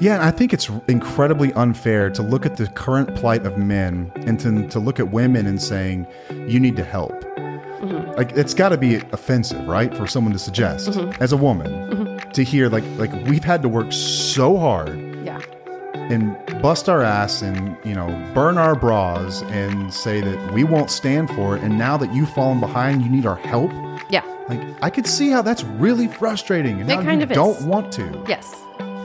Yeah, and I think it's incredibly unfair to look at the current plight of men and to, to look at women and saying, you need to help. Like, it's got to be offensive, right? For someone to suggest, as a woman, to hear, like, like, we've had to work so hard Yeah. and bust our ass and, you know, burn our bras and say that we won't stand for it. And now that you've fallen behind, you need our help. Yeah. Like, I could see how that's really frustrating and It how you don't want to. Yes.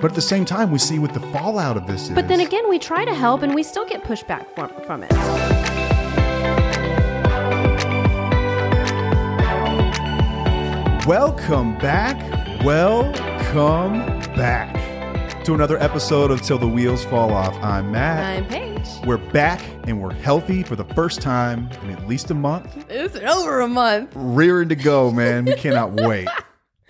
But at the same time, we see what the fallout of this is. But then again, we try to help and we still get pushback from, from it. Welcome back. Welcome back to another episode of Till the Wheels Fall Off. I'm Matt. I'm Paige. we're back and we're healthy for the first time in at least a month. It's over a month. Rearing to go, man. We cannot wait.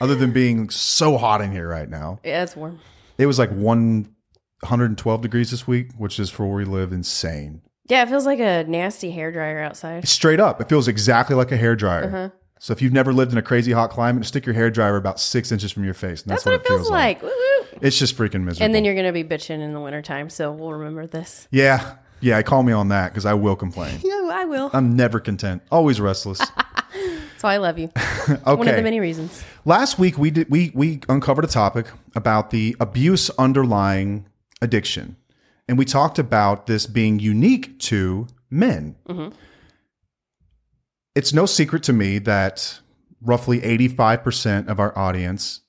Other than being so hot in here right now. Yeah, it's warm. It was like 112 degrees this week, which is for where we live insane. Yeah, it feels like a nasty hair dryer outside. Straight up, it feels exactly like a hair dryer. Uh-huh. So if you've never lived in a crazy hot climate, stick your hair dryer about six inches from your face. And that's, That's, what, it feels, like. Woo woo. It's just freaking miserable. And then you're going to be bitching in the wintertime, so we'll remember this. yeah, yeah. Call me on that because I will complain. Yeah, I will. I'm never content. Always restless. So I love you. Okay. One of the many reasons. Last week we did we we uncovered a topic about the abuse underlying addiction, and we talked about this being unique to men. It's no secret to me that roughly 85% of our audience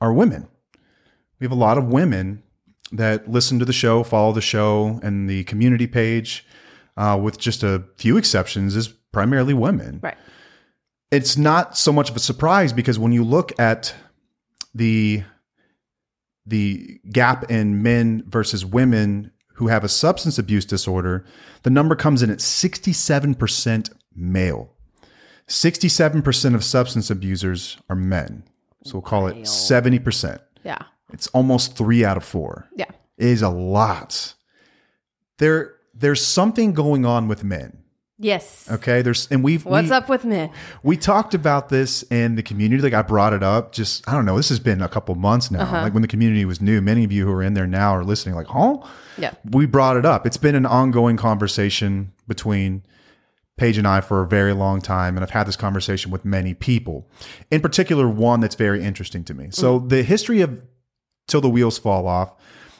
are women. We have a lot of women that listen to the show, follow the show, and the community page, uh, with just a few exceptions, is primarily women Right. It's not so much of a surprise because when you look at the the gap in men versus women who have a substance abuse disorder, the number comes in at 67% male. 67% of substance abusers are men. So we'll call it 70%. Yeah. It's almost 3 out of 4 Yeah. It is a lot. There there's something going on with men. Yes. Okay, there's and we've What's we, up with men? we talked about this in the community. Like I brought it up. Just I don't know. This has been a couple months now. Uh-huh. Like when the community was new. Many of you who are in there now are listening. Like, huh? Yeah. We brought it up. It's been an ongoing conversation between Paige and I for a very long time, and I've had this conversation with many people. In particular, one that's very interesting to me. So the history of till the wheels fall off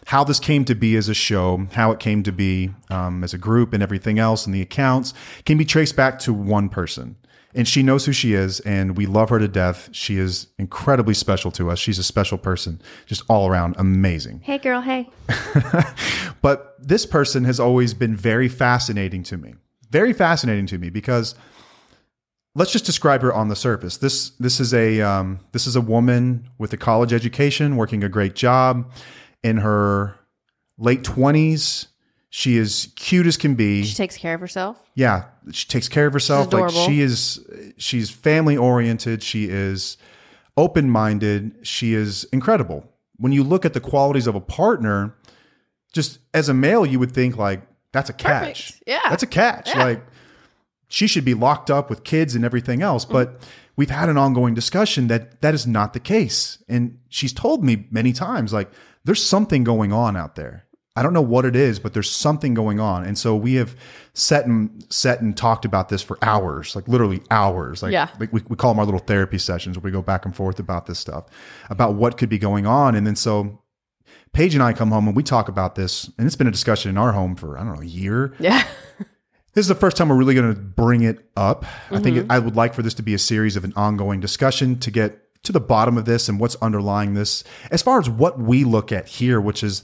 how this came to be as a show how it came to be um, as a group and everything else and the accounts can be traced back to one person and she knows who she is and we love her to death she is incredibly special to us she's a special person just all around amazing Hey, girl. Hey. but this person has always been very fascinating to me. Very fascinating to me because let's just describe her on the surface. This this is a um, this is a woman with a college education, working a great job in her late twenties. She is cute as can be. She takes care of herself. Yeah, she takes care of herself. She's like she is, she's family oriented. She is open minded. She is incredible. When you look at the qualities of a partner, just as a male, you would think like that's a catch. Perfect. Yeah. that's a catch. Yeah. Like she should be locked up with kids and everything else. Mm. But we've had an ongoing discussion that that is not the case. And she's told me many times like there's something going on out there. I don't know what it is, but there's something going on. And so we have sat and sat and talked about this for hours, like literally hours. Like, Yeah. like we, we call them our little therapy sessions where we go back and forth about this stuff, about what could be going on. And then so Paige and I come home and we talk about this, and it's been a discussion in our home for I don't know a year. Yeah. This is the first time we're really going to bring it up. I think it, I would like for this to be a series of an ongoing discussion to get to the bottom of this and what's underlying this, as far as what we look at here, which is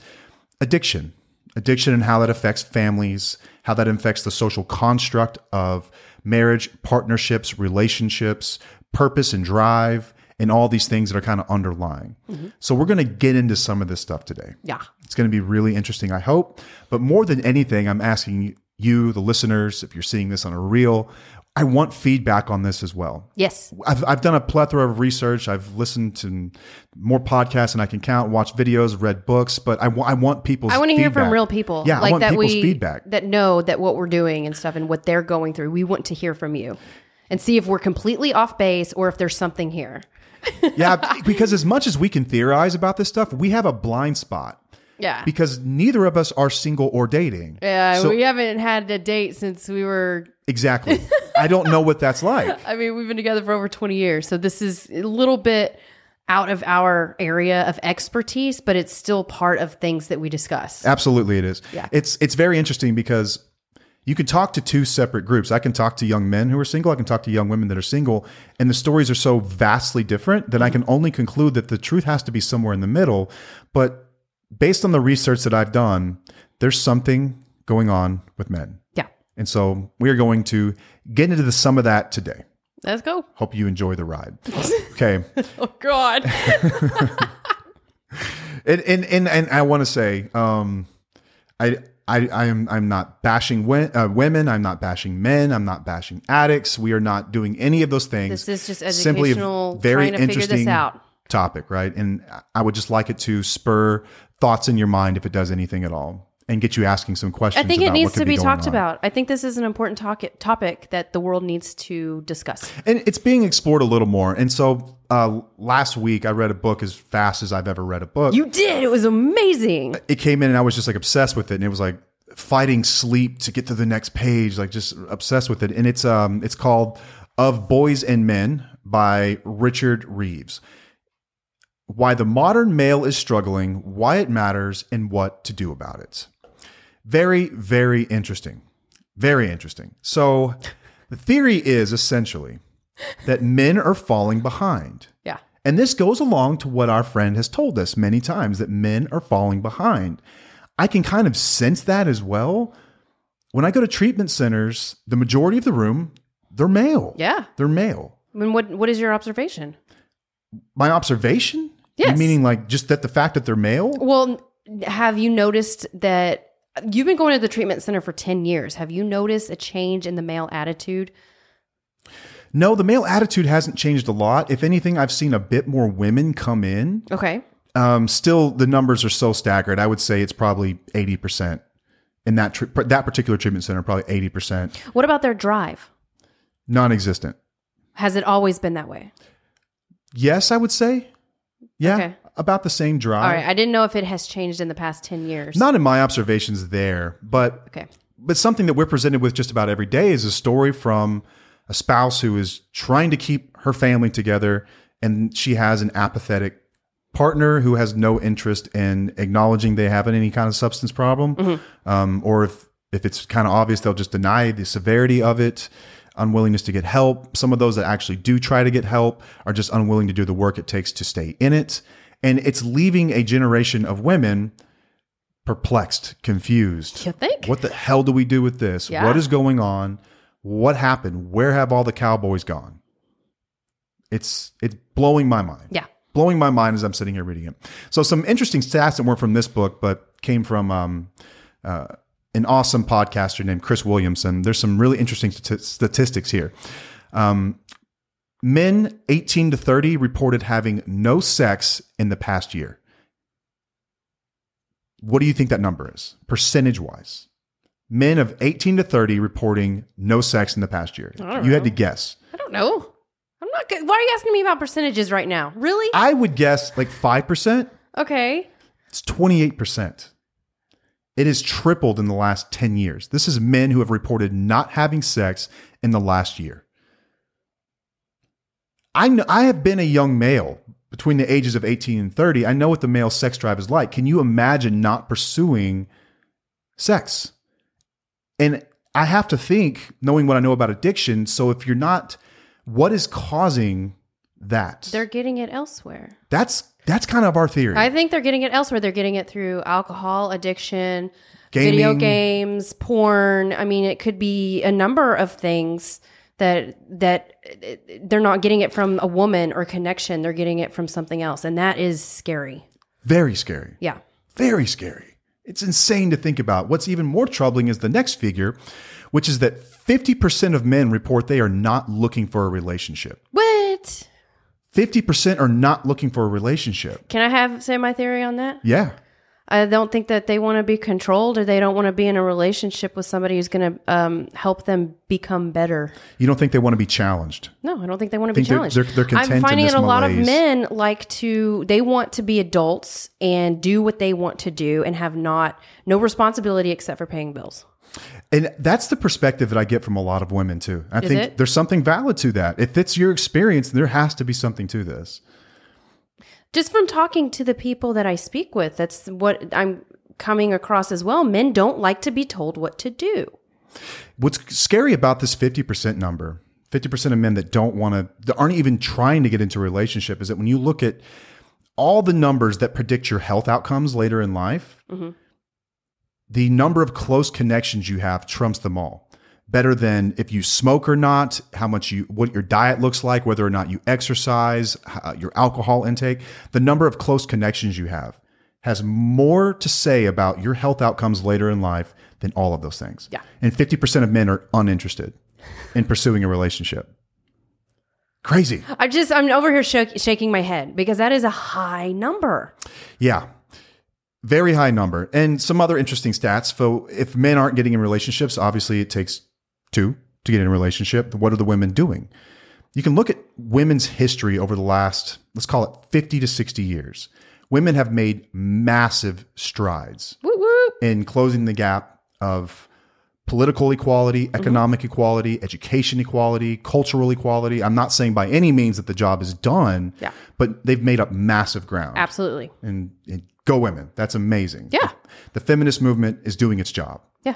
addiction, addiction, and how that affects families, how that affects the social construct of marriage, partnerships, relationships, purpose and drive, and all these things that are kind of underlying. Mm-hmm. So we're going to get into some of this stuff today. Yeah. It's going to be really interesting, I hope. But more than anything, I'm asking you, the listeners, if you're seeing this on a reel, I want feedback on this as well. Yes. I've, I've done a plethora of research. I've listened to more podcasts than I can count, watched videos, read books, but I, wa- I want people's I want to hear from real people. Yeah, like I want that people's we feedback. that know that what we're doing and stuff and what they're going through. We want to hear from you and see if we're completely off base or if there's something here. yeah, because as much as we can theorize about this stuff, we have a blind spot. Yeah. Because neither of us are single or dating. Yeah, So- we haven't had a date since we were. Exactly. I don't know what that's like. I mean, we've been together for over twenty years, so this is a little bit out of our area of expertise, but it's still part of things that we discuss. Absolutely, it is. Yeah. It's it's very interesting because you can talk to two separate groups. I can talk to young men who are single. I can talk to young women that are single, and the stories are so vastly different that I can mm-hmm. only conclude that the truth has to be somewhere in the middle. But based on the research that I've done, there's something going on with men, and so we are going to get into the some of that today. let's go. Hope you enjoy the ride. Okay. Oh God. and and and, and I want to say, um, I. I, I am I'm not bashing wen- uh, women. I'm not bashing men. I'm not bashing addicts. We are not doing any of those things. This is just Simply a educational, very figure this interesting topic, right? And I would just like it to spur thoughts in your mind if it does anything at all, and get you asking some questions. I think it needs to be, going talked on. about. I think this is an important topic topic that the world needs to discuss. and it's being explored a little more. And so uh, last week I read a book as fast as I've ever read a book. You did. It was amazing. it came in and I was just like obsessed with it and it was like fighting sleep to get to the next page like just obsessed with it and it's um it's called Of Boys and Men by Richard Reeves. Why the modern male is struggling, why it matters and what to do about it. Very very interesting. Very interesting. So the theory is essentially that men are falling behind. Yeah. And this goes along to what our friend has told us many times that men are falling behind. I can kind of sense that as well. When I go to treatment centers, the majority of the room, they're male. Yeah. They're male. I mean, what what is your observation? My observation? Yes. You meaning like just that the fact that they're male? Well, have you noticed that you've been going to the treatment center for 10 years? Have you noticed a change in the male attitude? No, the male attitude hasn't changed a lot. If anything, I've seen a bit more women come in. Okay. Um, still, the numbers are so staggered. I would say it's probably 80% in that, tr- that particular treatment center, probably 80%. What about their drive? Non existent. Has it always been that way? Yes, I would say. Yeah, Okay. About the same drive. All right. I didn't know if it has changed in the past 10 years. Not in my observations there, but Okay. but something that we're presented with just about every day is a story from a spouse who is trying to keep her family together, and she has an apathetic partner who has no interest in acknowledging they have any kind of substance problem, um, or if if it's kind of obvious, they'll just deny the severity of it. Unwillingness to get help. Some of those that actually do try to get help are just unwilling to do the work it takes to stay in it. And it's leaving a generation of women perplexed, confused. You think? What the hell do we do with this? Yeah. What is going on? What happened? Where have all the cowboys gone? It's it's blowing my mind. Yeah. Blowing my mind as I'm sitting here reading it. So some interesting stats that weren't from this book, but came from um, uh, an awesome podcaster named Chris Williamson. There's some really interesting stati- statistics here. Um, men 18 to 30 reported having no sex in the past year. What do you think that number is, percentage wise? Men of 18 to 30 reporting no sex in the past year. You had to guess. I don't know. I'm not good. Why are you asking me about percentages right now? Really? I would guess like 5%. okay. It's 28%. It has tripled in the last 10 years. This is men who have reported not having sex in the last year. I know, I have been a young male between the ages of 18 and 30. I know what the male sex drive is like. Can you imagine not pursuing sex? And I have to think, knowing what I know about addiction, so if you're not, what is causing that? They're getting it elsewhere. that's that's kind of our theory. I think they're getting it elsewhere. They're getting it through alcohol addiction, Gaming. video games, porn. I mean, it could be a number of things that that they're not getting it from a woman or connection. They're getting it from something else, and that is scary. Very scary. Yeah. Very scary. It's insane to think about. What's even more troubling is the next figure, which is that 50% of men report they are not looking for a relationship. What? 50% are not looking for a relationship. Can I have say my theory on that? Yeah. I don't think that they want to be controlled or they don't want to be in a relationship with somebody who's going to um, help them become better. You don't think they want to be challenged? No, I don't think they want to be Think they're- challenged. they're- they're content I'm in finding that a lot of men like to they want to be adults and do what they want to do and have not no responsibility except for paying bills. And that's the perspective that I get from a lot of women too. I Is think it? there's something valid to that. If it's your experience, there has to be something to this. Just from talking to the people that I speak with, that's what I'm coming across as well. Men don't like to be told what to do. What's scary about this 50% number, 50% of men that don't want to, that aren't even trying to get into a relationship, is that when you look at all the numbers that predict your health outcomes later in life, mm-hmm. the number of close connections you have trumps them all. Better than if you smoke or not, how much you, what your diet looks like, whether or not you exercise, uh, your alcohol intake, the number of close connections you have has more to say about your health outcomes later in life than all of those things. Yeah. And 50% of men are uninterested in pursuing a relationship. Crazy. I just I'm over here shak- shaking my head because that is a high number. Yeah. Very high number. And some other interesting stats. So if men aren't getting in relationships, obviously it takes two to get in a relationship. What are the women doing? You can look at women's history over the last, let's call it 50 to 60 years. Women have made massive strides Woo woo. in closing the gap of political equality, mm-hmm. economic equality, education equality, cultural equality. I'm not saying by any means that the job is done, Yeah. but they've made up massive ground Absolutely. and, and go women. That's amazing. Yeah. The feminist movement is doing its job. Yeah.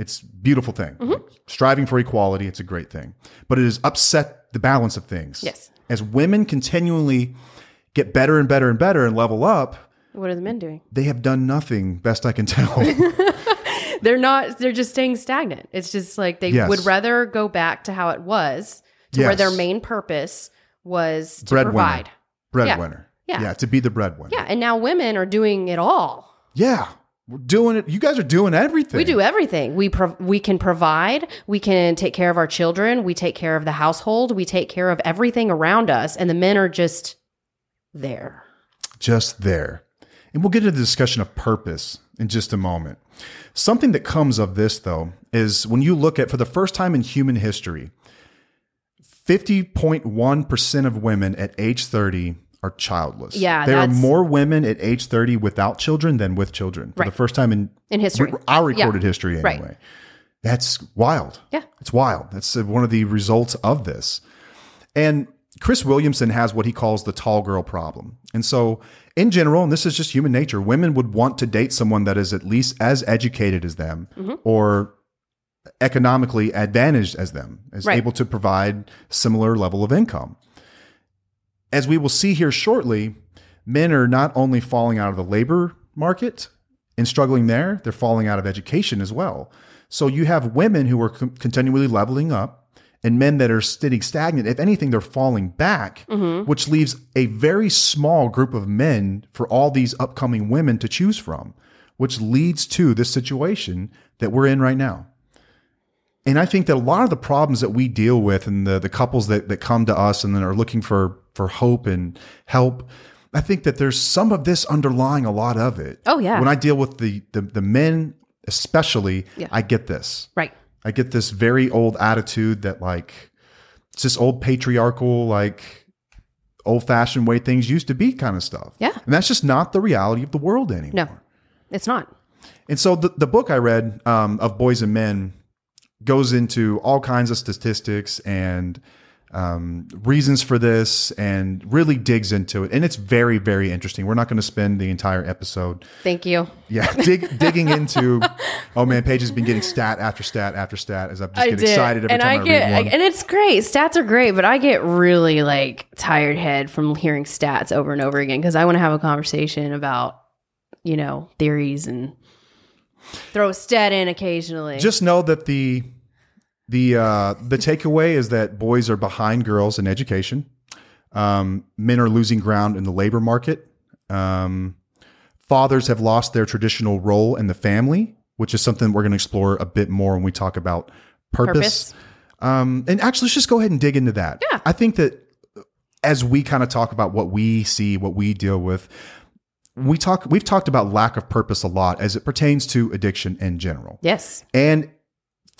It's a beautiful thing. Mm-hmm. Striving for equality, it's a great thing. But it has upset the balance of things. Yes. As women continually get better and better and better and level up, What are the men doing? they have done nothing, best I can tell. They're not they're just staying stagnant. It's just like they Yes. would rather go back to how it was to where their main purpose was to breadwinner. provide. Breadwinner. Yeah. Yeah. To be the breadwinner. Yeah, and now women are doing it all. Yeah. We're doing it. You guys are doing everything. We do everything. We pro- we can provide. We can take care of our children. We take care of the household. We take care of everything around us, and the men are just there. just there. And we'll get into the discussion of purpose in just a moment. Something that comes of this, though, is when you look at for the first time in human history, 50.1% of women at age 30 are childless. Yeah, There are more women at age 30 without children than with children for the first time in In history. our Yeah. recorded history, anyway. Right. That's wild. Yeah. It's wild. That's uh, one of the results of this. And Chris Williamson has what he calls the tall girl problem. And so, in general, and this is just human nature, women would want to date someone that is at least as educated as them Mm-hmm. or economically advantaged as them, is Right. able to provide similar level of income. As we will see here shortly, men are not only falling out of the labor market and struggling there, they're falling out of education as well. So you have women who are con- continually leveling up and men that are sitting stagnant. If anything, they're falling back, mm-hmm. which leaves a very small group of men for all these upcoming women to choose from, which leads to this situation that we're in right now. And I think that a lot of the problems that we deal with and the, the couples that, that come to us and then are looking for, for hope and help, I think that there's some of this underlying a lot of it. Oh, yeah. When I deal with the, the, the men, especially, Yeah. I get this. Right. I get this very old attitude that like it's this old patriarchal, like old fashioned way things used to be kind of stuff. Yeah. And that's just not the reality of the world anymore. No, it's not. And so the, the book I read um, of Boys and Men goes into all kinds of statistics and um, reasons for this and really digs into it. And it's very, very interesting. We're not going to spend the entire episode, Thank you. yeah, dig, digging into. Oh man, Paige has been getting stat after stat after stat as I'm just get excited every and time I, I get, read one. and it's great. Stats are great, but I get really like tired head from hearing stats over and over again because I want to have a conversation about, you know, theories and throw a stat in occasionally. just know that the the uh, the takeaway is that boys are behind girls in education. Um, men are losing ground in the labor market. Um, fathers have lost their traditional role in the family, which is something we're going to explore a bit more when we talk about purpose. Purpose. Um, and actually, let's just go ahead and dig into that. Yeah. I think that as we kind of talk about what we see, what we deal with, we talk we've talked about lack of purpose a lot as it pertains to addiction in general. Yes. And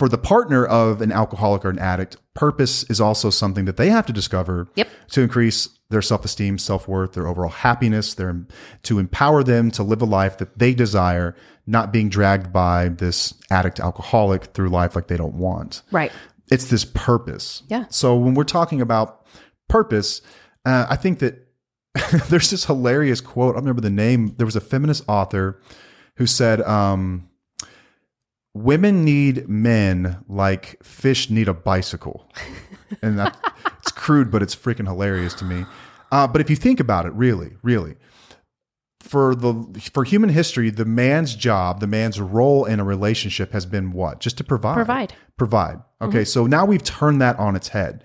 for the partner of an alcoholic or an addict, purpose is also something that they have to discover Yep. to increase their self-esteem, self-worth, their overall happiness, their to empower them to live a life that they desire, not being dragged by this addict alcoholic through life like they don't want. Right. It's this purpose. Yeah. So when we're talking about purpose, uh, I think that there's this hilarious quote. I remember the name. There was a feminist author who said, um, "Women need men like fish need a bicycle," and that, it's crude, but it's freaking hilarious to me. Uh, but if you think about it, really, really, for the for human history, the man's job, the man's role in a relationship has been what? Just to provide. Provide. Provide. Okay, so now we've turned that on its head.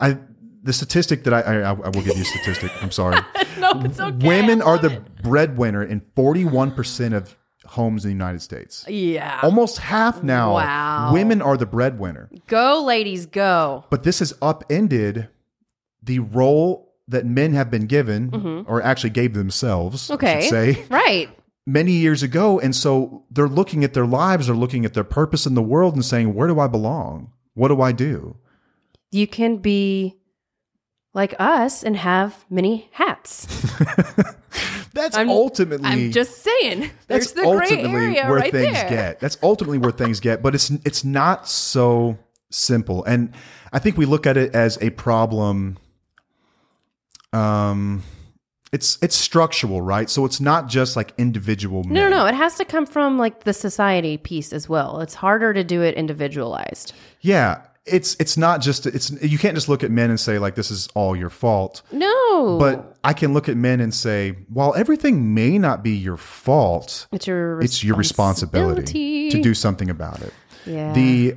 I the statistic that I I, I will give you a statistic. I'm sorry. No, it's okay. Women are love the it. breadwinner in 41 percent of homes in the United States. Yeah. Almost half now. Wow. Women are the breadwinner. Go, ladies, go. But this has upended the role that men have been given, or actually gave themselves, Mm-hmm. Okay. say, Right. many years ago. And so they're looking at their lives, they're looking at their purpose in the world and saying, where do I belong? What do I do? You can be like us and have many hats. That's I'm- ultimately I'm just saying. that's the ultimately area where right things there. get. That's ultimately where things get, but it's it's not so simple. And I think we look at it as a problem um it's it's structural, right? So it's not just like individual men. No, no, no. It has to come from like the society piece as well. It's harder to do it individualized. Yeah, it's it's not just it's you can't just look at men and say like this is all your fault. No. But I can look at men and say, while everything may not be your fault, it's your it's your responsibility to do something about it. Yeah. The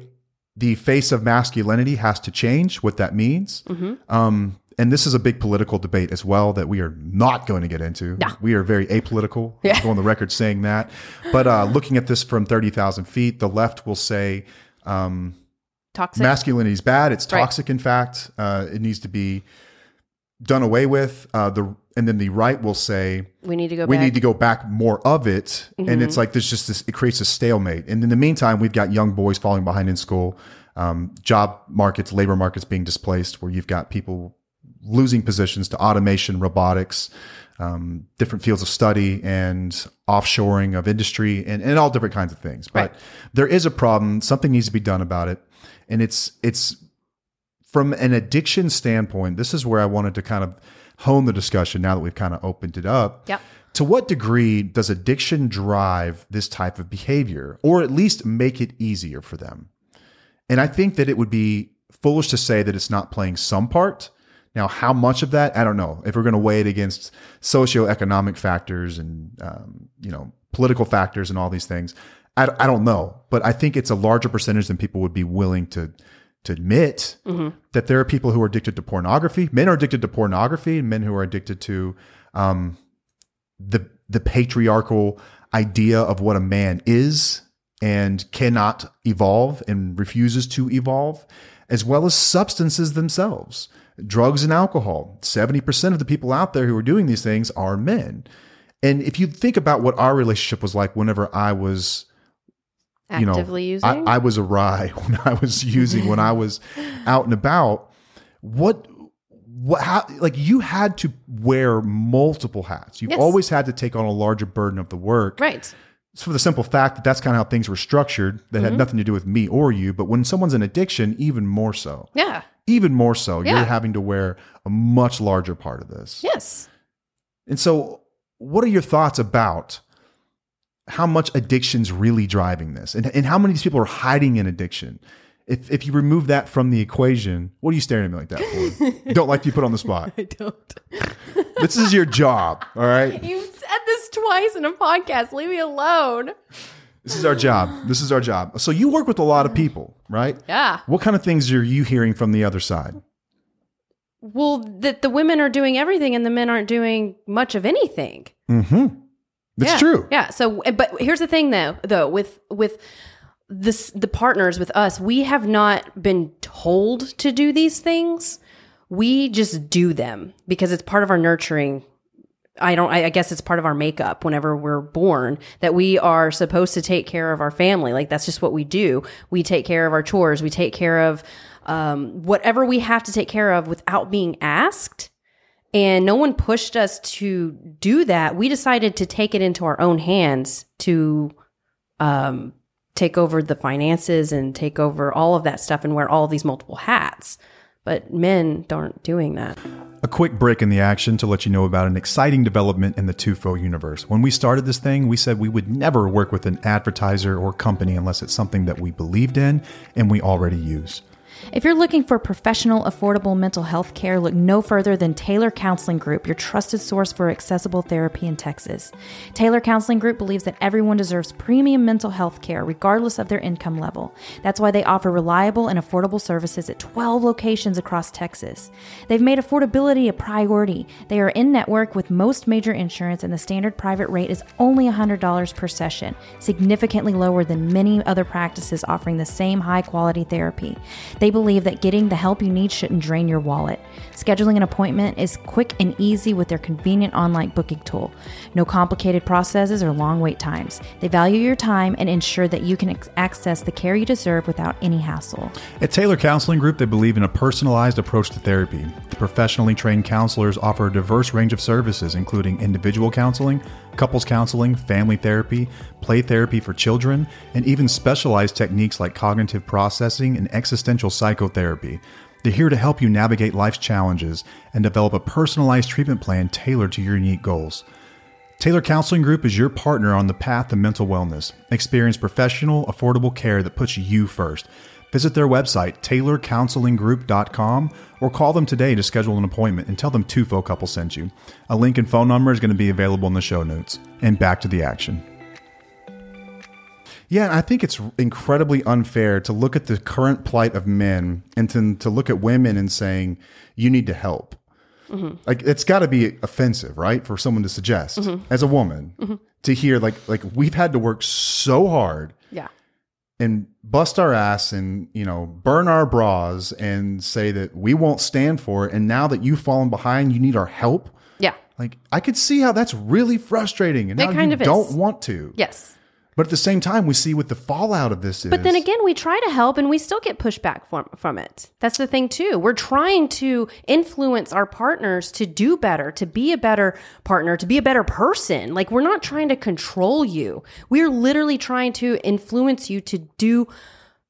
the face of masculinity has to change. What that means. Mm-hmm. Um, and this is a big political debate as well that we are not going to get into. We are very apolitical. Yeah. Go on the record saying that. But uh, looking at this from thirty thousand feet, the left will say um, toxic. masculinity is bad. It's Right. toxic. In fact, uh, it needs to be done away with. Uh, the and then the right will say we need to go we back. need to go back more of it, and Mm-hmm. it's like there's just this. It creates a stalemate. And in the meantime, we've got young boys falling behind in school, um, job markets, labor markets being displaced, where you've got people losing positions to automation, robotics. Um, different fields of study and offshoring of industry and, and all different kinds of things. But Right. there is a problem. Something needs to be done about it. And it's, it's from an addiction standpoint, this is where I wanted to kind of hone the discussion now that we've kind of opened it up. Yep. To what degree does addiction drive this type of behavior or at least make it easier for them? And I think that it would be foolish to say that it's not playing some part. Now, how much of that? I don't know. If we're going to weigh it against socioeconomic factors and, um, you know, political factors and all these things, I, I don't know. But I think it's a larger percentage than people would be willing to to admit that there are people who are addicted to pornography. Men are addicted to pornography, and men who are addicted to um, the the patriarchal idea of what a man is and cannot evolve and refuses to evolve, as well as substances themselves, drugs and alcohol. Seventy percent of the people out there who are doing these things are men. And if you think about what our relationship was like whenever I was you know, Actively using. I, I was awry when I was using when I was out and about. What, what, how, like you had to wear multiple hats. You've Yes. always had to take on a larger burden of the work. right. It's for the simple fact that that's kind of how things were structured. That Mm-hmm. had nothing to do with me or you. But when someone's in addiction, even more so. Yeah. Even more so, Yeah. you're having to wear a much larger part of this. Yes. And so, what are your thoughts about how much addiction's really driving this, and, and how many of these people are hiding in addiction? If if you remove that from the equation, what are you staring at me like that for? Don't like to be put on the spot. I don't. This is your job, all right. You said this twice in a podcast. Leave me alone. This is our job. This is our job. So you work with a lot of people, right? Yeah. What kind of things are you hearing from the other side? Well, that the women are doing everything and the men aren't doing much of anything. Mm-hmm. It's yeah. true. Yeah. So, but here's the thing, though. Though with with this, the partners with us, we have not been told to do these things. We just do them because it's part of our nurturing I don't, I I guess it's part of our makeup whenever we're born that we are supposed to take care of our family. Like that's just what we do. We take care of our chores. We take care of um, whatever we have to take care of without being asked. And no one pushed us to do that. We decided to take it into our own hands to um, take over the finances and take over all of that stuff and wear all these multiple hats. But men aren't doing that. A quick break in the action to let you know about an exciting development in the Tufo universe. When we started this thing, we said we would never work with an advertiser or company unless it's something that we believed in and we already use. If you're looking for professional, affordable mental health care, look no further than Taylor Counseling Group, your trusted source for accessible therapy in Texas. Taylor Counseling Group believes that everyone deserves premium mental health care, regardless of their income level. That's why they offer reliable and affordable services at 12 locations across Texas. They've made affordability a priority. They are in network with most major insurance, and the standard private rate is only $100 per session, significantly lower than many other practices offering the same high quality therapy. They believe that getting the help you need shouldn't drain your wallet. Scheduling an appointment is quick and easy with their convenient online booking tool. No complicated processes or long wait times. They value your time and ensure that you can access the care you deserve without any hassle. At Taylor Counseling Group, they believe in a personalized approach to therapy. The professionally trained counselors offer a diverse range of services, including individual counseling, couples counseling, family therapy, play therapy for children, and even specialized techniques like cognitive processing and existential psychotherapy. They're here to help you navigate life's challenges and develop a personalized treatment plan tailored to your unique goals. Taylor Counseling Group is your partner on the path to mental wellness. Experience professional, affordable care that puts you first. Visit their website, taylorcounselinggroup.com, or call them today to schedule an appointment and tell them two Tufo Couple sent you. A link and phone number is going to be available in the show notes. And back to the action. Yeah, I think it's incredibly unfair to look at the current plight of men and to, to look at women and saying, you need to help. Mm-hmm. Like it's got to be offensive, right, for someone to suggest mm-hmm. as a woman mm-hmm. to hear like like we've had to work so hard. And bust our ass and you know burn our bras and say that we won't stand for it. And now that you've fallen behind you need our help. Yeah. like i could see how that's really frustrating. And It how you don't want to. Yes. But at the same time we see what the fallout of this is But then again, we try to help and we still get pushback from, from it. That's the thing, too. We're trying to influence our partners to do better, to be a better partner, to be a better person. Like, we're not trying to control you. We're literally trying to influence you to do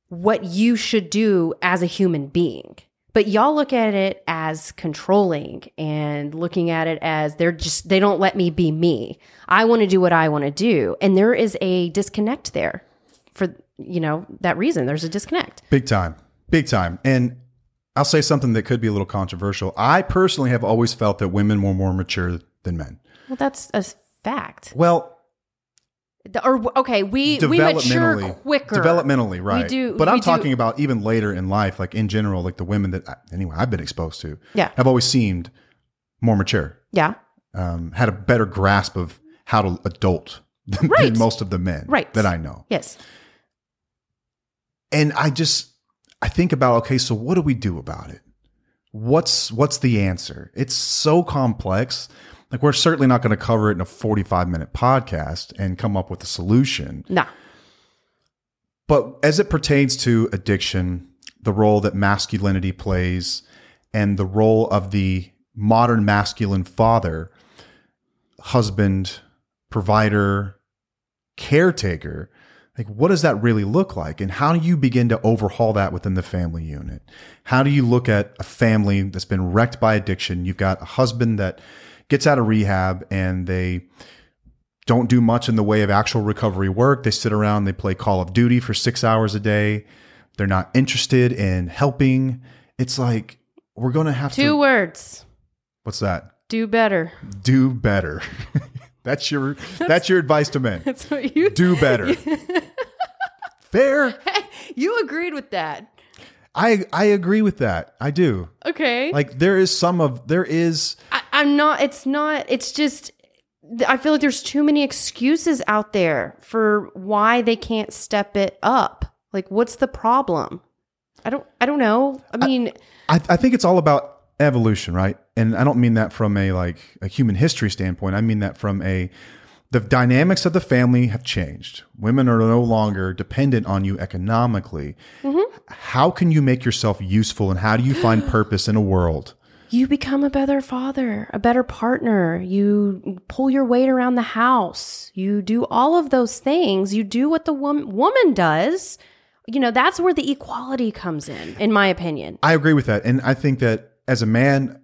what you should do as a human being. But y'all look at it as controlling and looking at it as they're just, they don't let me be me. I want to do what I want to do. And there is a disconnect there for, you know, that reason. There's a disconnect. big time big time and i'll say something that could be a little controversial i personally have always felt that women were more mature than men Well, that's a fact. well The- Or, okay, we, we mature quicker. developmentally right do- but i'm we do- talking about even later in life like in general like the women that anyway i've been exposed to Yeah. have always seemed more mature Yeah. um, had a better grasp of how to adult than, Right. than most of the men Right. that i know Yes. and i just i think about okay so what do we do about it what's what's the answer it's so complex like we're certainly not going to cover it in a 45 minute podcast and come up with a solution. Nah. but as it pertains to addiction the role that masculinity plays and the role of the modern masculine father husband provider caretaker like what does that really look like? And how do you begin to overhaul that within the family unit? How do you look at a family that's been wrecked by addiction? You've got a husband that gets out of rehab and they don't do much in the way of actual recovery work they sit around they play call of duty for six hours a day they're not interested in helping it's like we're going to have Two to words what's that do better. do better that's your that's your advice to men That's what you do better fair You agreed with that. I I agree with that. I do. Okay. Like there is some of there is I'm not, it's not, it's just, I feel like there's too many excuses out there for why they can't step it up. Like, what's the problem? I don't, I don't know. I mean, I, I think it's all about evolution, right? and I don't mean that from a like a human history standpoint. I mean that from a the dynamics of the family have changed. Women are no longer dependent on you economically. Mm-hmm. How can you make yourself useful and how do you find purpose in a world? You become a better father, a better partner. You pull your weight around the house. You do all of those things. You do what the wom- woman does. You know, that's where the equality comes in, in my opinion. I agree with that. And I think that as a man,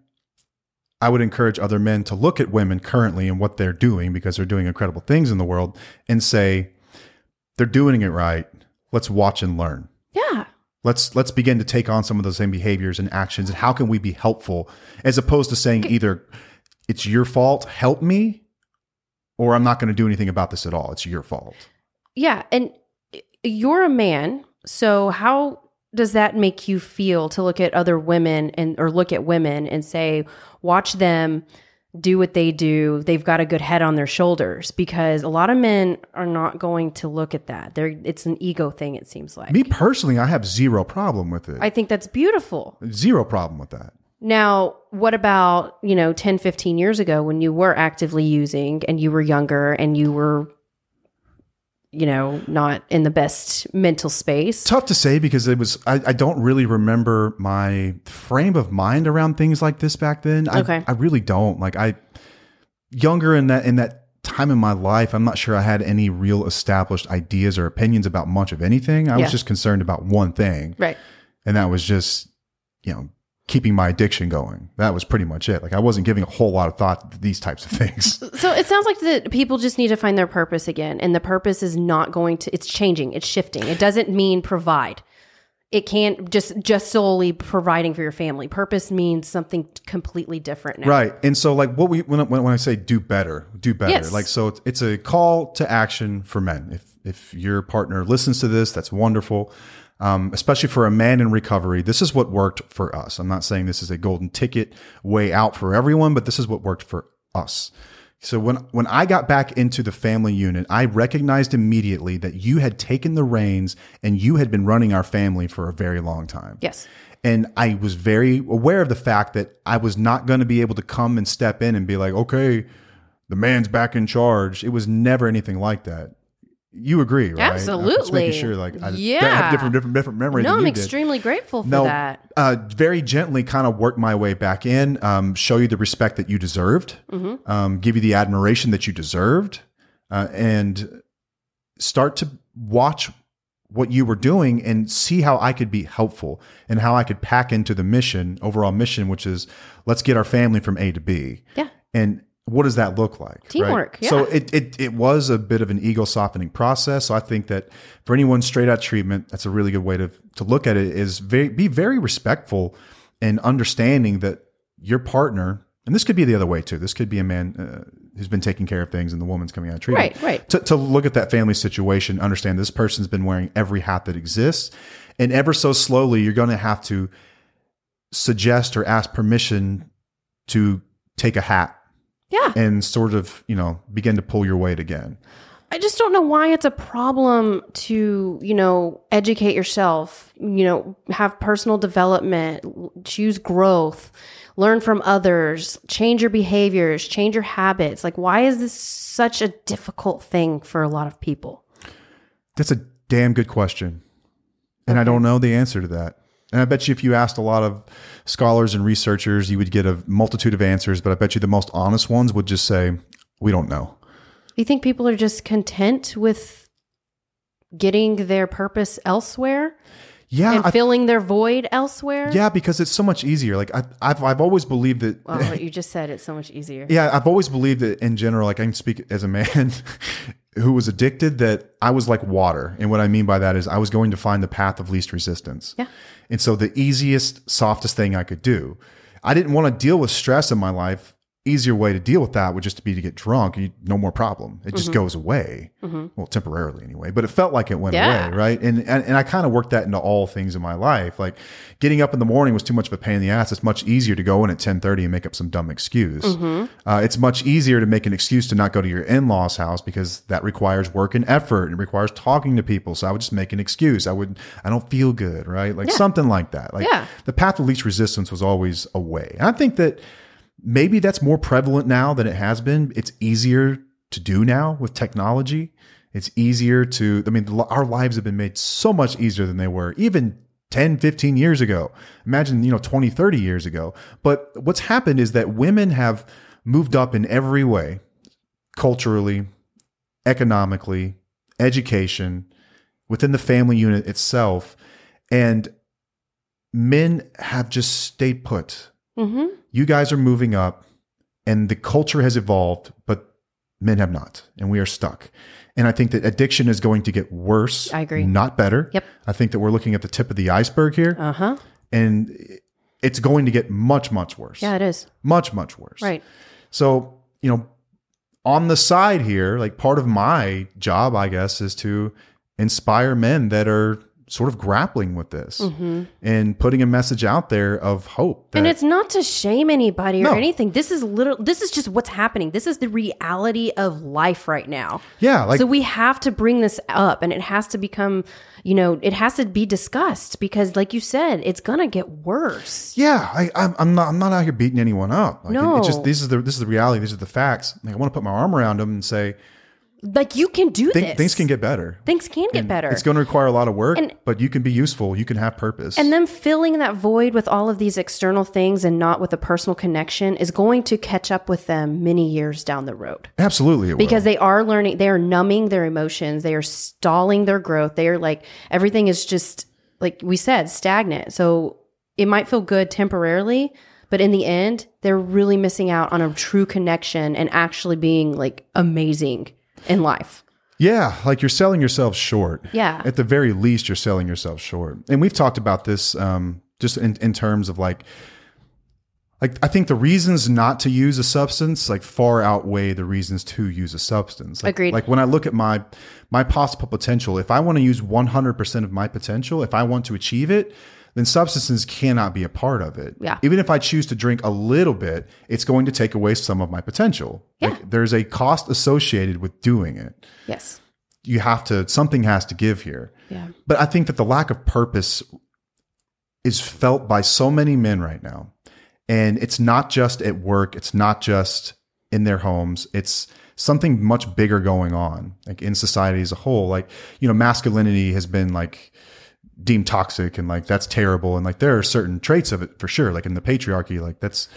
I would encourage other men to look at women currently and what they're doing because they're doing incredible things in the world and say, they're doing it right. Let's watch and learn. Let's let's begin to take on some of those same behaviors and actions and how can we be helpful as opposed to saying either it's your fault, help me, or I'm not going to do anything about this at all. It's your fault. Yeah. And you're a man. So how does that make you feel to look at other women and or look at women and say, watch them do what they do. They've got a good head on their shoulders because a lot of men are not going to look at that. They're it's an ego thing, it seems like. Me personally, I have zero problem with it. I think that's beautiful. zero problem with that. Now, what about, you know, 10, 15 years ago when you were actively using and you were younger and you were, you know, not in the best mental space? tough to say because it was I, I don't really remember my frame of mind around things like this back then I, Okay. I really don't like i younger in that in that time in my life i'm not sure i had any real established ideas or opinions about much of anything i Yeah. was just concerned about one thing Right. and that was just you know keeping my addiction going that was pretty much it like i wasn't giving a whole lot of thought to these types of things So it sounds like that people just need to find their purpose again. And the purpose is not going to, it's changing, it's shifting. It doesn't mean provide. It can't just just solely providing for your family. Purpose means something completely different now. Right. And so like what we when I, when I say do better, do better. Yes. Like so it's, it's a call to action for men. If if your partner listens to this, that's wonderful. Um, especially for a man in recovery, this is what worked for us. I'm not saying this is a golden ticket way out for everyone, but this is what worked for us. So when when I got back into the family unit, I recognized immediately that you had taken the reins and you had been running our family for a very long time. Yes. And I was very aware of the fact that I was not going to be able to come and step in and be like, okay, the man's back in charge. It was never anything like that. You agree, right? Absolutely. making sure, like, I Yeah. have different, different, different memories. No, I'm you did. extremely grateful for No, that. uh, very gently kind of work my way back in, um, show you the respect that you deserved, Mm-hmm. um, give you the admiration that you deserved, uh, and start to watch what you were doing and see how I could be helpful and how I could pack into the mission, overall mission, which is let's get our family from A to B. Yeah. And what does that look like? right? Teamwork, yeah. So it, it it was a bit of an ego softening process. So I think that for anyone straight out treatment, that's a really good way to to look at it. Is very, be very respectful and understanding that your partner, and this could be the other way too. This could be a man uh, who's been taking care of things, and the woman's coming out of treatment. Right, right. To, to look at that family situation, understand this person's been wearing every hat that exists, and ever so slowly, you're going to have to suggest or ask permission to take a hat Yeah. and sort of you know begin to pull your weight again I just don't know why it's a problem to, you know, educate yourself, you know, have personal development, choose growth, learn from others, change your behaviors, change your habits. Like, why is this such a difficult thing for a lot of people? that's a damn good question and i don't know the answer to that and i bet you if you asked a lot of scholars and researchers you would get a multitude of answers but i bet you the most honest ones would just say we don't know You think people are just content with getting their purpose elsewhere yeah and I, filling their void elsewhere? yeah because it's so much easier like I, I've, I've always believed that Well, what you just said it's so much easier. Yeah, I've always believed that in general, like I can speak as a man who was addicted, that I was like water. And what I mean by that is I was going to find the path of least resistance. Yeah. And so the easiest, softest thing I could do. I didn't want to deal with stress in my life. Easier way to deal with that would just be to get drunk. You, no more problem. It Mm-hmm. just goes away. Well, temporarily anyway, but it felt like it went Yeah. away, right? And, and and I kind of worked that into all things in my life. Like getting up in the morning was too much of a pain in the ass. It's much easier to go in at ten thirty and make up some dumb excuse. Mm-hmm. Uh, it's much easier to make an excuse to not go to your in law's house because that requires work and effort. And it requires talking to people. So I would just make an excuse. I would I don't feel good, right? Like something like that. Like Yeah. the path of least resistance was always a way. And I think that maybe that's more prevalent now than it has been. It's easier to do now with technology. It's easier to, I mean, our lives have been made so much easier than they were even 10, 15 years ago. Imagine, you know, 20, 30 years ago. But what's happened is that women have moved up in every way culturally, economically, education, within the family unit itself. And men have just stayed put. Mm-hmm. You guys are moving up, and the culture has evolved, but men have not, and we are stuck. And I think that addiction is going to get worse. I agree. Not better. Yep. I think that we're looking at the tip of the iceberg here, Uh huh. and it's going to get much, much worse. Yeah, it is. Much, much worse. Right. So, you know, on the side here, like part of my job, I guess, is to inspire men that are sort of grappling with this and putting a message out there of hope. That, Mm-hmm. And it's not to shame anybody or anything. This is literal. This is just what's happening. This is the reality of life right now. yeah, like so we have to bring this up, and it has to become, you know, it has to be discussed because, like you said, it's gonna get worse. Yeah, I, I'm, I'm not. I'm not out here beating anyone up. Like, No. it's just this is the this is the reality. These are the facts. Like, I want to put my arm around them and say Like you can do think, this. things can get better. things can get And better. It's going to require a lot of work, And- but you can be useful. You can have purpose. And them filling that void with all of these external things and not with a personal connection is going to catch up with them many years down the road. Absolutely, it Because will. they are learning, they are numbing their emotions, they are stalling their growth. They are like, everything is just, like we said, stagnant. So it might feel good temporarily, but in the end, they're really missing out on a true connection and actually being like amazing in life. Yeah, like you're selling yourself short. Yeah. At the very least, you're selling yourself short. And we've talked about this um, just in, in terms of like, like I think the reasons not to use a substance like far outweigh the reasons to use a substance. Like, Agreed. Like when I look at my my possible potential, if I want to use 100% of my potential, if I want to achieve it, then substances cannot be a part of it. Yeah. Even if I choose to drink a little bit, it's going to take away some of my potential. Yeah. Like there's a cost associated with doing it Yes. you have to something has to give here Yeah. but i think that the lack of purpose is felt by so many men right now and it's not just at work it's not just in their homes it's something much bigger going on like in society as a whole like you know masculinity has been like deemed toxic and like that's terrible and like there are certain traits of it for sure like in the patriarchy like that's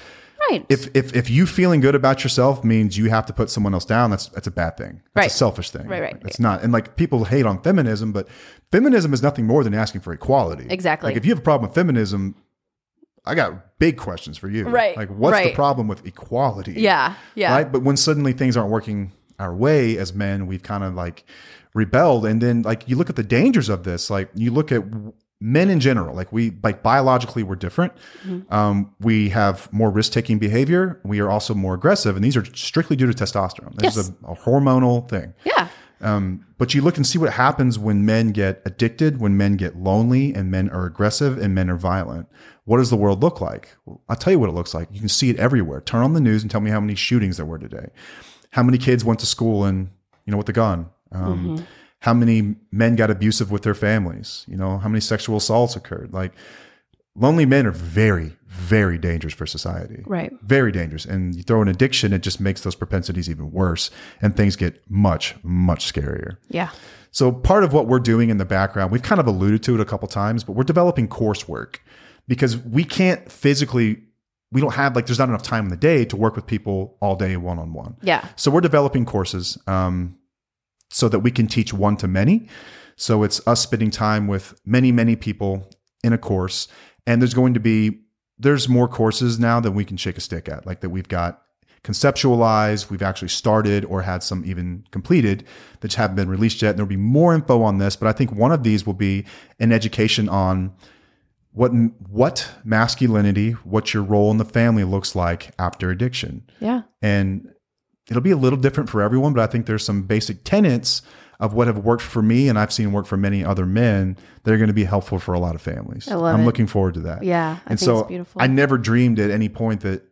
Right. if if if you feeling good about yourself means you have to put someone else down, that's that's a bad thing. That's Right. a selfish thing. Right, right, It's not. And like people hate on feminism, but feminism is nothing more than asking for equality. Exactly. Like if you have a problem with feminism, I got big questions for you. Right, Like what's the problem with equality? yeah. Yeah. Right. But when suddenly things aren't working our way as men, we've kind of like rebelled. And then like you look at the dangers of this, like you look at men in general, like we like biologically we're different. Mm-hmm. Um, we have more risk taking behavior. We are also more aggressive, and these are strictly due to testosterone. This is a, a hormonal thing. Yeah. Um, but you look and see what happens when men get addicted, when men get lonely, and men are aggressive and men are violent. What does the world look like? Well, I'll tell you what it looks like. You can see it everywhere. Turn on the news and tell me how many shootings there were today. How many kids went to school and you know with the gun? Um, How many men got abusive with their families? You know how many sexual assaults occurred? Like lonely men are very, very dangerous for society Right. very dangerous. And you throw an addiction, it just makes those propensities even worse, and things get much, much scarier. Yeah. So part of what we're doing in the background, we've kind of alluded to it a couple times, but we're developing coursework because we can't physically, we don't have like there's not enough time in the day to work with people all day one on one. Yeah. So we're developing courses um, so that we can teach one to many. So it's us spending time with many, many people in a course, and there's going to be there's more courses now that we can shake a stick at, like that we've got conceptualized, we've actually started or had some even completed that haven't been released yet. And there'll be more info on this, but I think one of these will be an education on what what masculinity, what your role in the family looks like after addiction Yeah. and it'll be a little different for everyone but i think there's some basic tenets of what have worked for me and i've seen work for many other men that are going to be helpful for a lot of families I love i'm it. looking forward to that Yeah. I and think so it's beautiful. i never dreamed at any point that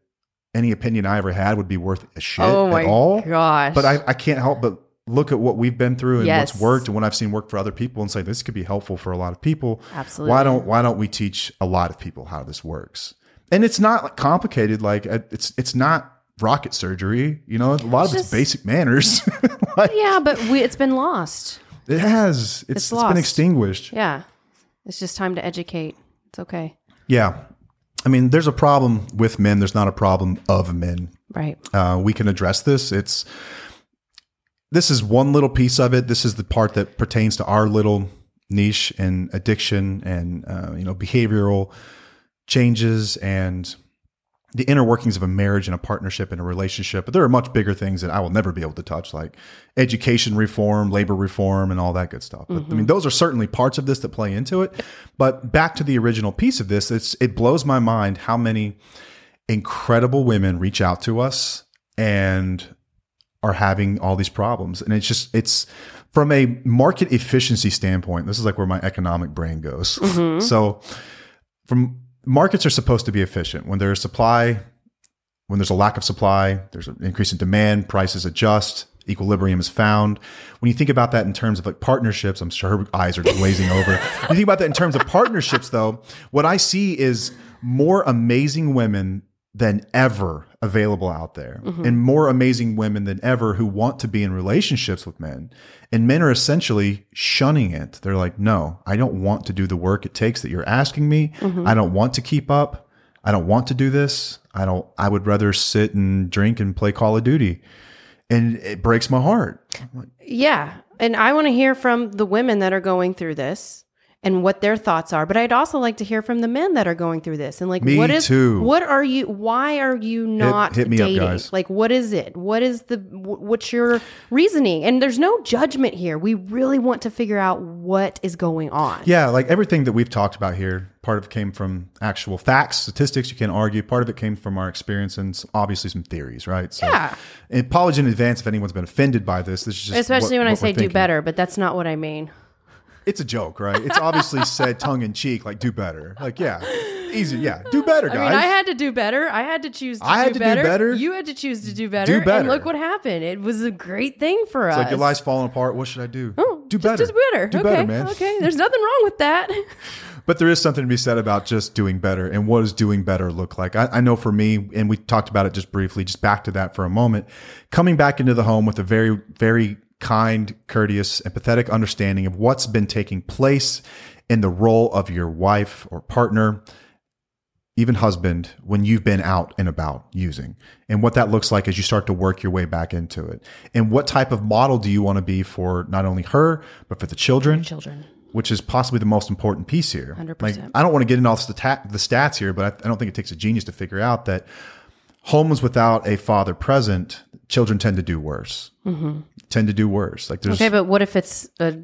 any opinion i ever had would be worth a shit oh my at all gosh. but I, I can't help but look at what we've been through and Yes. what's worked and what I've seen work for other people and say this could be helpful for a lot of people. Absolutely. Why don't why don't we teach a lot of people how this works? and it's not like complicated. Like uh, it's it's not rocket surgery. You know, a lot of it's basic manners. like, Yeah, but we, it's been lost. it has. It's, It's it's been extinguished. Yeah. It's just time to educate. It's okay. Yeah. I mean, there's a problem with men. There's not a problem of men. Right. Uh, we can address this. It's this is one little piece of it. This is the part that pertains to our little niche and addiction and uh, you know behavioral changes and the inner workings of a marriage and a partnership and a relationship. But there are much bigger things that I will never be able to touch, like education reform, labor reform, and all that good stuff. But I mean, those are certainly parts of this that play into it. But back to the original piece of this, it's it blows my mind how many incredible women reach out to us and are having all these problems. And it's just, it's from a market efficiency standpoint, this is like where my economic brain goes. Mm-hmm. so, from markets are supposed to be efficient. When there's supply, when there's a lack of supply, there's an increase in demand, prices adjust, equilibrium is found. When you think about that in terms of like partnerships, I'm sure her eyes are glazing over. When you think about that in terms of partnerships, though, what I see is more amazing women than ever available out there and more amazing women than ever who want to be in relationships with men. And men are essentially shunning it. They're like, no, I don't want to do the work it takes that you're asking me. I don't want to keep up. I don't want to do this. I don't, I would rather sit and drink and play Call of Duty. And it breaks my heart. Yeah. And I want to hear from the women that are going through this and what their thoughts are. But I'd also like to hear from the men that are going through this and like Me what is too. what are you why are you not hit me up, dating? guys. Like what is it? What is the what's your reasoning? And there's no judgment here. We really want to figure out what is going on. Yeah, like everything that we've talked about here, part of it came from actual facts, statistics. You can't argue. Part of it came from our experience and obviously some theories, right? So, Yeah. apology in advance if anyone's been offended by this. This is just Especially what- when I what we're say do better, but that's not what I mean. It's a joke, right? It's obviously said tongue in cheek, like do better. Like, yeah, easy, yeah, do better, I mean, I had to do better. I had to choose to, I had do, to do better. better. You had to choose to do better. Do better. And look what happened. It was a great thing for us. like your life's falling apart. What should I do? Oh, do better. Just better. Do okay. better, man. Okay. There's nothing wrong with that. But there is something to be said about just doing better and what does doing better look like. I, I know for me, and we talked about it just briefly, just back to that for a moment, coming back into the home with a very, very kind, courteous, empathetic understanding of what's been taking place in the role of your wife or partner, even husband, when you've been out and about using, and what that looks like as you start to work your way back into it. And what type of model do you want to be for not only her, but for the children? Children. which is possibly the most important piece here. 100%. Like, I don't want to get into all the, the stats here, but I, I don't think it takes a genius to figure out that homes without a father present, children tend to do worse. Mm-hmm. Tend to do worse. Like there's Okay, but what if it's a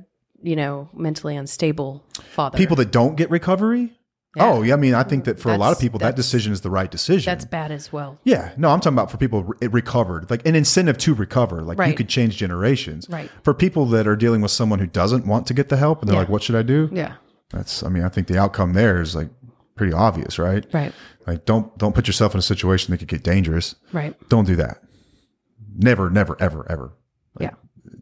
you know mentally unstable father? people that don't get recovery. Oh, yeah. I mean, I think that for a lot of people, that decision is the right decision. that's bad as well. Yeah, no, I'm talking about for people re- recovered, like an incentive to recover. Like you could change generations. Right. For people that are dealing with someone who doesn't want to get the help and they're Yeah. like, what should I do? Yeah. That's, I mean, I think the outcome there is like pretty obvious, right? Right. Like, don't don't put yourself in a situation that could get dangerous. Right. Don't do that. Never, never, ever, ever yeah.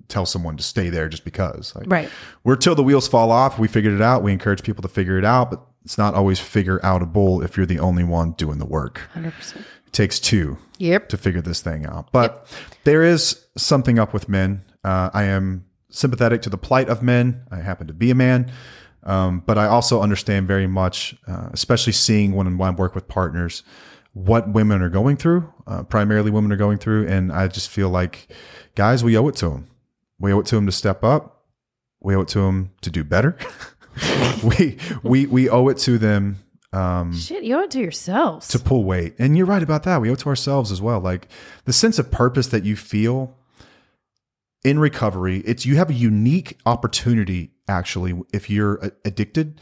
tell someone to stay there just because. Like, Right. We're till the wheels fall off. We figured it out. We encourage people to figure it out, but it's not always figure outable if you're the only one doing the work. Hundred percent. It takes two Yep. to figure this thing out. But there is something up with men. Uh, I am sympathetic to the plight of men. I happen to be a man. Um, but I also understand very much, uh, especially seeing when, when I work with partners, what women are going through, uh, primarily women are going through. And I just feel like, guys, we owe it to them. We owe it to them to step up. We owe it to them to do better. we, we, we owe it to them um, Shit, you owe it to yourselves. to pull weight. And you're right about that. We owe it to ourselves as well. Like the sense of purpose that you feel in recovery, it's you have a unique opportunity actually if you're a- addicted.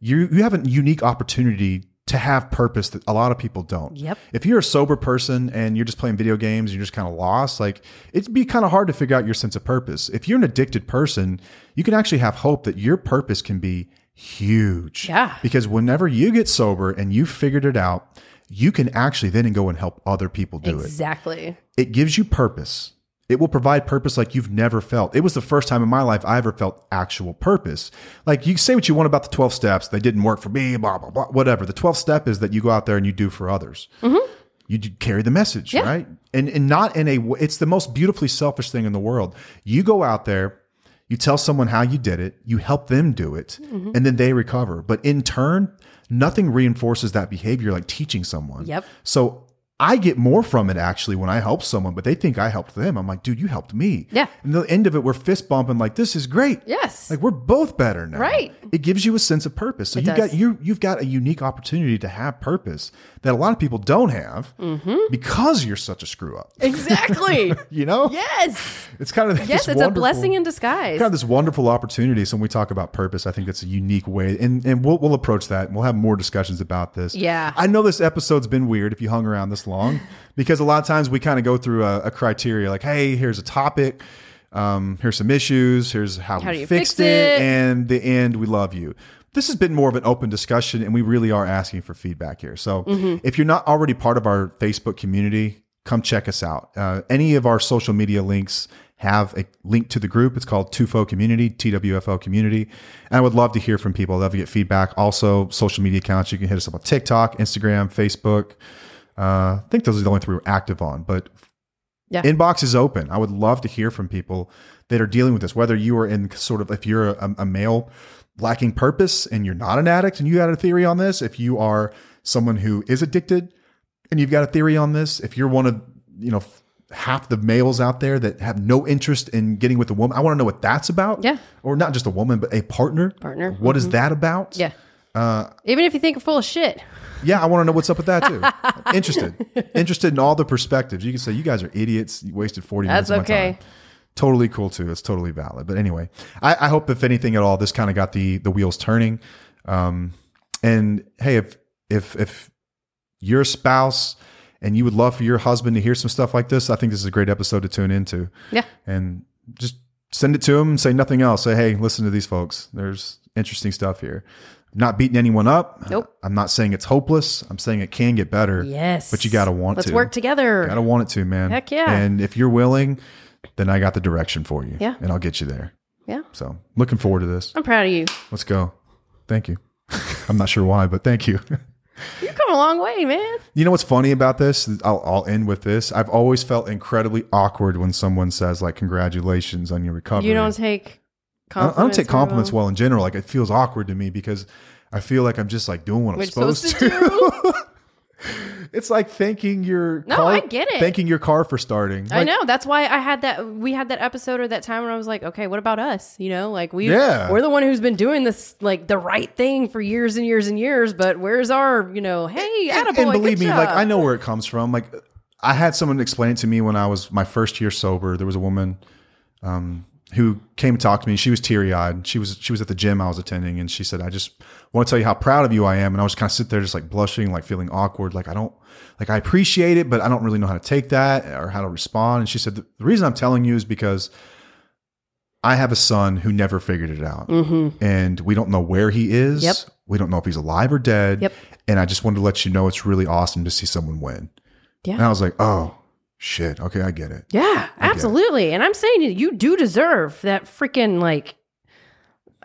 You you have a unique opportunity to have purpose that a lot of people don't. Yep. If you're a sober person and you're just playing video games, and you're just kind of lost, like it'd be kind of hard to figure out your sense of purpose. If you're an addicted person, you can actually have hope that your purpose can be huge. Yeah. Because whenever you get sober and you figured it out, you can actually then go and help other people do it. exactly. It gives you purpose. It will provide purpose like you've never felt. It was the first time in my life I ever felt actual purpose. Like you say what you want about the 12 steps, they didn't work for me, blah, blah, blah, whatever. The 12th step is that you go out there and you do for others. You carry the message, Yeah. right? And, and not in a, it's the most beautifully selfish thing in the world. You go out there, you tell someone how you did it, you help them do it, Mm-hmm. and then they recover. But in turn, nothing reinforces that behavior like teaching someone. Yep. So I get more from it actually when I help someone, but they think I helped them. I'm like, dude, you helped me. Yeah. And the end of it, we're fist bumping like, this is great. Yes. Like we're both better now. Right. It gives you a sense of purpose. So you got you you've got a unique opportunity to have purpose that a lot of people don't have Mm-hmm. because you're such a screw up. exactly. You know? yes. It's kind of Yes, it's a blessing in disguise. kind of this wonderful opportunity. So when we talk about purpose, I think that's a unique way, and and we'll we'll approach that. and We'll have more discussions about this. Yeah. I know this episode's been weird if you hung around this long, because a lot of times we kind of go through a, a criteria like, hey, here's a topic, um, here's some issues, here's how, How we fixed fix it? and the end, we love you. This has been more of an open discussion, and we really are asking for feedback here. So, Mm-hmm. if you're not already part of our Facebook community, come check us out. Uh, any of our social media links have a link to the group. It's called TUFO Community, TWFO Community. And I would love to hear from people. I'd love to get feedback. Also, social media accounts. You can hit us up on TikTok, Instagram, Facebook. Uh, I think those are the only three we're active on, but Yeah. inbox is open. I would love to hear from people that are dealing with this, whether you are in sort of, if you're a, a male lacking purpose and you're not an addict and you got a theory on this, if you are someone who is addicted and you've got a theory on this, if you're one of, you know, half the males out there that have no interest in getting with a woman, I want to know what that's about. Yeah. Or not just a woman, but a partner. Partner. What is that about? yeah. Even if you think you're full of shit. Yeah, I want to know what's up with that too. Interested. Interested in all the perspectives. You can say you guys are idiots. You wasted 40 That's minutes of my okay. time. Totally cool too. It's totally valid. But anyway, I, I hope if anything at all, this kind of got the the wheels turning. Um, and hey, if if if your spouse and you would love for your husband to hear some stuff like this, I think this is a great episode to tune into. Yeah. And just send it to him and say nothing else. Say, hey, listen to these folks. There's interesting stuff here. I'm not beating anyone up. Nope. I'm not saying it's hopeless. I'm saying it can get better. Yes. But you got to want to. Let's work together. Gotta want it to, man. Heck yeah. And if you're willing, then I got the direction for you. Yeah. And I'll get you there. yeah. So looking forward to this. I'm proud of you. Let's go. Thank you. I'm not sure why, but thank you. You've come a long way, man. You know what's funny about this? I'll, I'll end with this. I've always felt incredibly awkward when someone says like "congratulations on your recovery." You don't take I don't, compliments. I don't take compliments well in general. Like it feels awkward to me because I feel like I'm just like doing what I'm supposed, supposed to. it's like thanking your No, car, I get it. Thanking your car for starting. I know. That's why I had that. We had that episode or that time where I was like, okay, what about us? You know, like we, Yeah. we're the one who's been doing this, like the right thing for years and years and years. But where's our, you know, hey, and, attaboy, and believe me, like. I know where it comes from. Like I had someone explain it to me when I was my first year sober. There was a woman um, who came to talk to me. She was teary eyed. She was she was at the gym I was attending, and she said, "I just want to tell you how proud of you I am." And I was kind of sit there, just like blushing, like feeling awkward, like I don't like I appreciate it, but I don't really know how to take that or how to respond. And she said, "The reason I'm telling you is because." I have a son who never figured it out, and we don't know where he is. Mm-hmm. Yep. We don't know if he's alive or dead. Yep. And I just wanted to let you know it's really awesome to see someone win. Yeah. And I was like, oh shit. Okay, I get it. Yeah, absolutely. And I'm saying you do deserve that freaking like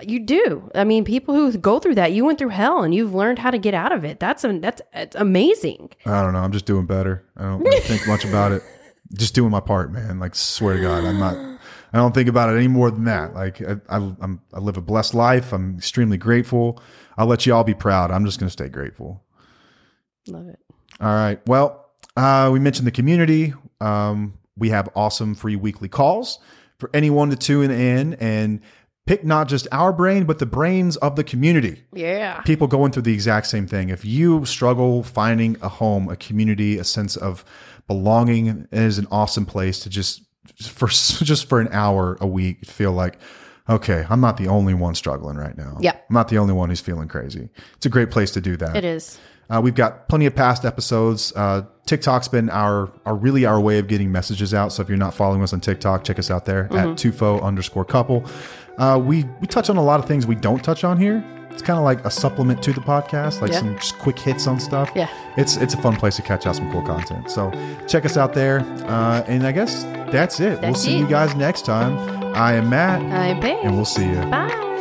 you do. I mean, people who go through that, you went through hell and you've learned how to get out of it. That's a, that's amazing. I don't know. I'm just doing better. I don't really think much about it. Just doing my part, man. Like swear to God, I'm not. I don't think about it any more than that. Like I, I, I'm, I live a blessed life. I'm extremely grateful. I'll let you all be proud. I'm just going to stay grateful. Love it. All right. Well, uh, we mentioned the community. Um, we have awesome free weekly calls for anyone to tune in and pick not just our brain, but the brains of the community. Yeah. People going through the exact same thing. If you struggle finding a home, a community, a sense of belonging, it is an awesome place to just for just for an hour a week feel like okay i'm not the only one struggling right now Yeah. i'm not the only one who's feeling crazy it's a great place to do that It is. Uh, we've got plenty of past episodes. Uh, TikTok's been our, our really our way of getting messages out. So if you're not following us on TikTok, check us out there Mm-hmm. at tufo underscore couple. Uh, we we touch on a lot of things we don't touch on here. It's kind of like a supplement to the podcast, like Yeah. some just quick hits on stuff. Yeah. it's it's a fun place to catch out some cool content. So check us out there. Uh, and I guess that's it. we'll see it. you guys next time. I am Matt, I'm Paige. and we'll see you. Bye.